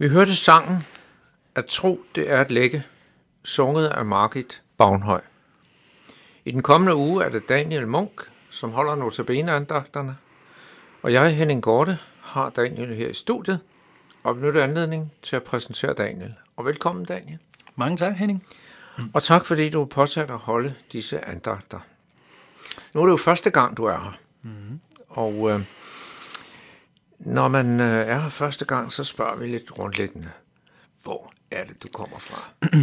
Vi hørte sangen At tro, det er at lægge, sunget af Margit Bagnhøj. I den kommende uge er det Daniel Munk, som holder notabeneandagterne, og jeg, Henning Gorte, har Daniel her i studiet, og benytter anledning til at præsentere Daniel. Og velkommen, Daniel. Mange tak, Henning. Og tak, fordi du har påtaget at holde disse andagter. Nu er det jo første gang, du er her. Mm-hmm. Og øh, når man øh, er her første gang, så spørger vi lidt grundlæggende, hvor er det, du kommer fra?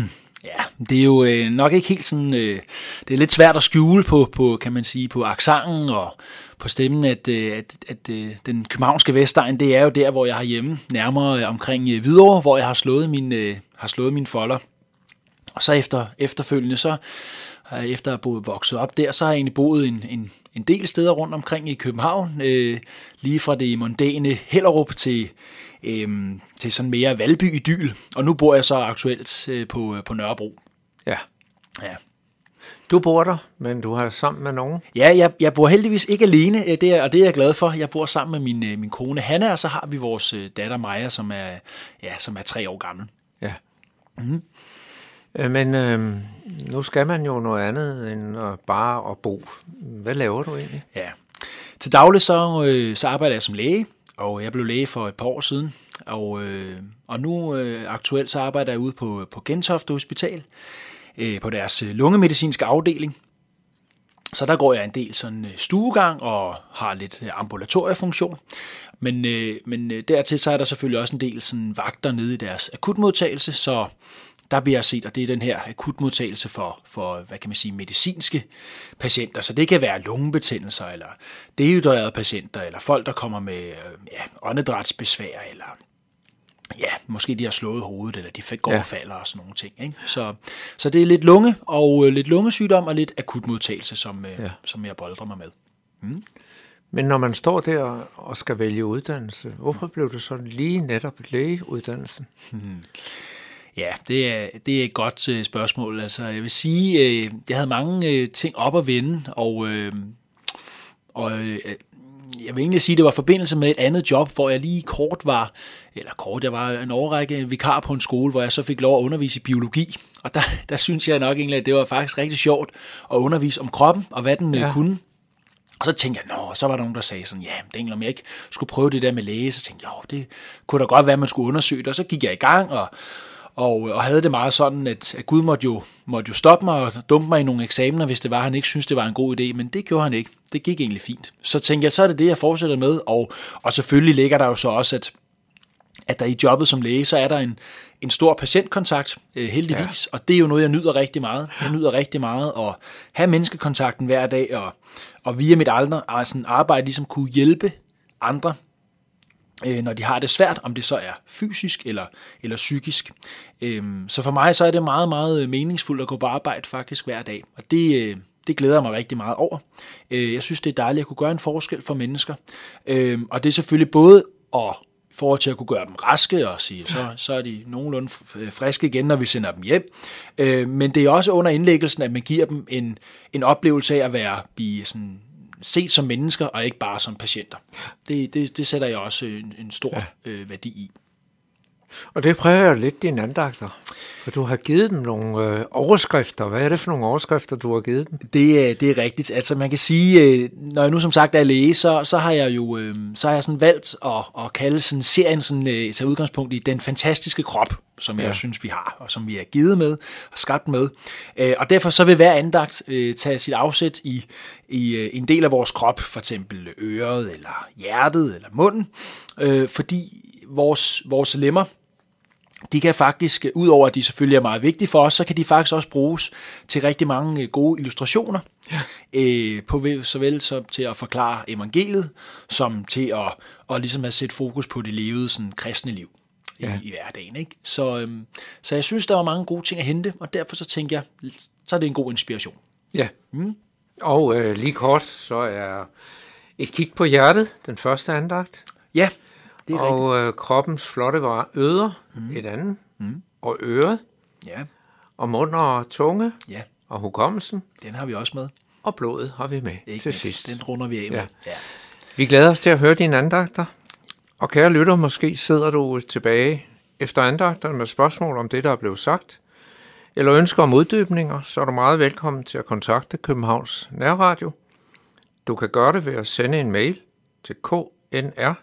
Ja, det er jo øh, nok ikke helt sådan, øh, det er lidt svært at skjule på, på kan man sige, på aksangen og på stemmen, at, øh, at, at øh, den københavnske Vestegn, det er jo der, hvor jeg har hjemme, nærmere øh, omkring øh, Hvidovre, hvor jeg har slået min, øh, har slået mine folder. Og så efter, efterfølgende, så øh, efter at have vokset op der, så har jeg egentlig boet en, en, en del steder rundt omkring i København, øh, lige fra det mondæne Hellerup til, øh, til sådan mere Valby idyl, og nu bor jeg så aktuelt øh, på, på Nørrebro. Ja. Ja. Du bor der, men du har sammen med nogen? Ja, jeg, jeg bor heldigvis ikke alene, øh, det er, og det er jeg glad for. Jeg bor sammen med min, øh, min kone Hanna, og så har vi vores øh, datter Maja, som er, ja, som er tre år gammel. Ja. Mm-hmm. Øh, men øh, nu skal man jo noget andet end at bare at bo. Hvad laver du egentlig? Ja. Til daglig så, øh, så arbejder jeg som læge, og jeg blev læge for et par år siden. Og, øh, og nu øh, aktuelt så arbejder jeg ude på, på Gentofte Hospital, øh, på deres øh, lungemedicinske afdeling. Så der går jeg en del sådan øh, stuegang og har lidt ambulatoriefunktion. Men, øh, men dertil så er der selvfølgelig også en del sådan vagter nede i deres akutmodtagelse, så der bliver set, og det er den her akutmodtagelse for, for, hvad kan man sige, medicinske patienter. Så det kan være lungebetændelser, eller dehydrerede patienter, eller folk, der kommer med ja, åndedrætsbesvær, eller ja, måske de har slået hovedet, eller de går ja. og falder og sådan nogle ting. Ikke? Så, så det er lidt lunge, og øh, lidt lungesygdom, og lidt akutmodtagelse, som, øh, ja. som jeg boldrer mig med. Mm. Men når man står der og skal vælge uddannelse, hvorfor blev det så lige netop lægeuddannelsen? Hmm. Ja, det er, det er et godt øh, spørgsmål. Altså, jeg vil sige, øh, jeg havde mange øh, ting op at vende, og, øh, og øh, jeg vil egentlig sige, at det var forbindelse med et andet job, hvor jeg lige kort var, eller kort, jeg var en overrække vikar på en skole, hvor jeg så fik lov at undervise i biologi. Og der, der synes jeg nok egentlig, at det var faktisk rigtig sjovt at undervise om kroppen, og hvad den ja. kunne. Og så tænkte jeg, nå, så var der nogen, der sagde sådan, ja, det er om jeg ikke skulle prøve det der med læge. Så tænkte jeg, jo, det kunne da godt være, at man skulle undersøge det. Og så gik jeg i gang, og og, og havde det meget sådan, at, at Gud måtte jo, måtte jo stoppe mig og dumpe mig i nogle eksamener, hvis det var, han ikke synes det var en god idé, men det gjorde han ikke. Det gik egentlig fint. Så tænkte jeg, så er det det, jeg fortsætter med, og, og selvfølgelig ligger der jo så også, at, at der i jobbet som læge, så er der en, en stor patientkontakt, øh, heldigvis, ja. og det er jo noget, jeg nyder rigtig meget. Jeg nyder rigtig meget at have menneskekontakten hver dag, og, og via mit aldre, altså arbejde ligesom kunne hjælpe andre øh, når de har det svært, om det så er fysisk eller, eller psykisk. Øhm, så for mig så er det meget, meget øh, meningsfuldt at gå på arbejde faktisk hver dag, og det, øh, det glæder mig rigtig meget over. Øh, jeg synes, det er dejligt at kunne gøre en forskel for mennesker, øhm, og det er selvfølgelig både at forhold til at kunne gøre dem raske og sige, så, så er de nogenlunde friske igen, når vi sender dem hjem. Øh, men det er også under indlæggelsen, at man giver dem en, en oplevelse af at være blive sådan set som mennesker, og ikke bare som patienter. Det, det, det sætter jeg også en, en stor ja. øh, værdi i. Og det præger jo lidt dine andagter, for du har givet dem nogle øh, overskrifter. Hvad er det for nogle overskrifter, du har givet dem? Det, det er rigtigt. Altså man kan sige, øh, når jeg nu som sagt er læge, så, så har jeg jo øh, så har jeg sådan valgt at, at kalde sådan serien sådan, øh, tage udgangspunkt i den fantastiske krop, som jeg ja. synes, vi har, og som vi er givet med og skabt med. Øh, og derfor så vil hver andagt øh, tage sit afsæt i, i øh, en del af vores krop, for eksempel øret, eller hjertet, eller munden, øh, fordi vores, vores lemmer, de kan faktisk, udover at de selvfølgelig er meget vigtige for os, så kan de faktisk også bruges til rigtig mange øh, gode illustrationer. Ja. Øh, på såvel som til at forklare evangeliet, som til at, at ligesom at sætte fokus på det levede sådan, kristne liv ja. i, i hverdagen. Ikke? Så, øhm, så jeg synes, der var mange gode ting at hente, og derfor så tænker jeg, så er det en god inspiration. Ja, mm. og øh, lige kort, så er et kig på hjertet, den første andagt. Ja, det er og øh, kroppens flotte var øder, mm. et andet, mm. og øret, ja. og mund og tunge, ja. og hukommelsen. Den har vi også med. Og blodet har vi med Ikke til mindst. sidst. Den runder vi af med. Ja. Ja. Vi glæder os til at høre dine andagter. Og kære lytter, måske sidder du tilbage efter andagterne med spørgsmål om det, der er blevet sagt, eller ønsker om uddybninger, så er du meget velkommen til at kontakte Københavns Nærradio. Du kan gøre det ved at sende en mail til knr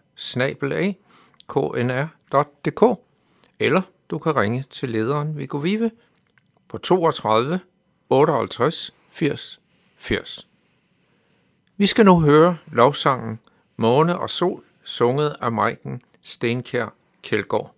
knr.dk, eller du kan ringe til lederen Viggo Vive på 32 58 80 80. Vi skal nu høre lovsangen Måne og Sol, sunget af Maiken Stenkjær Kjeldgaard.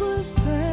i cruces.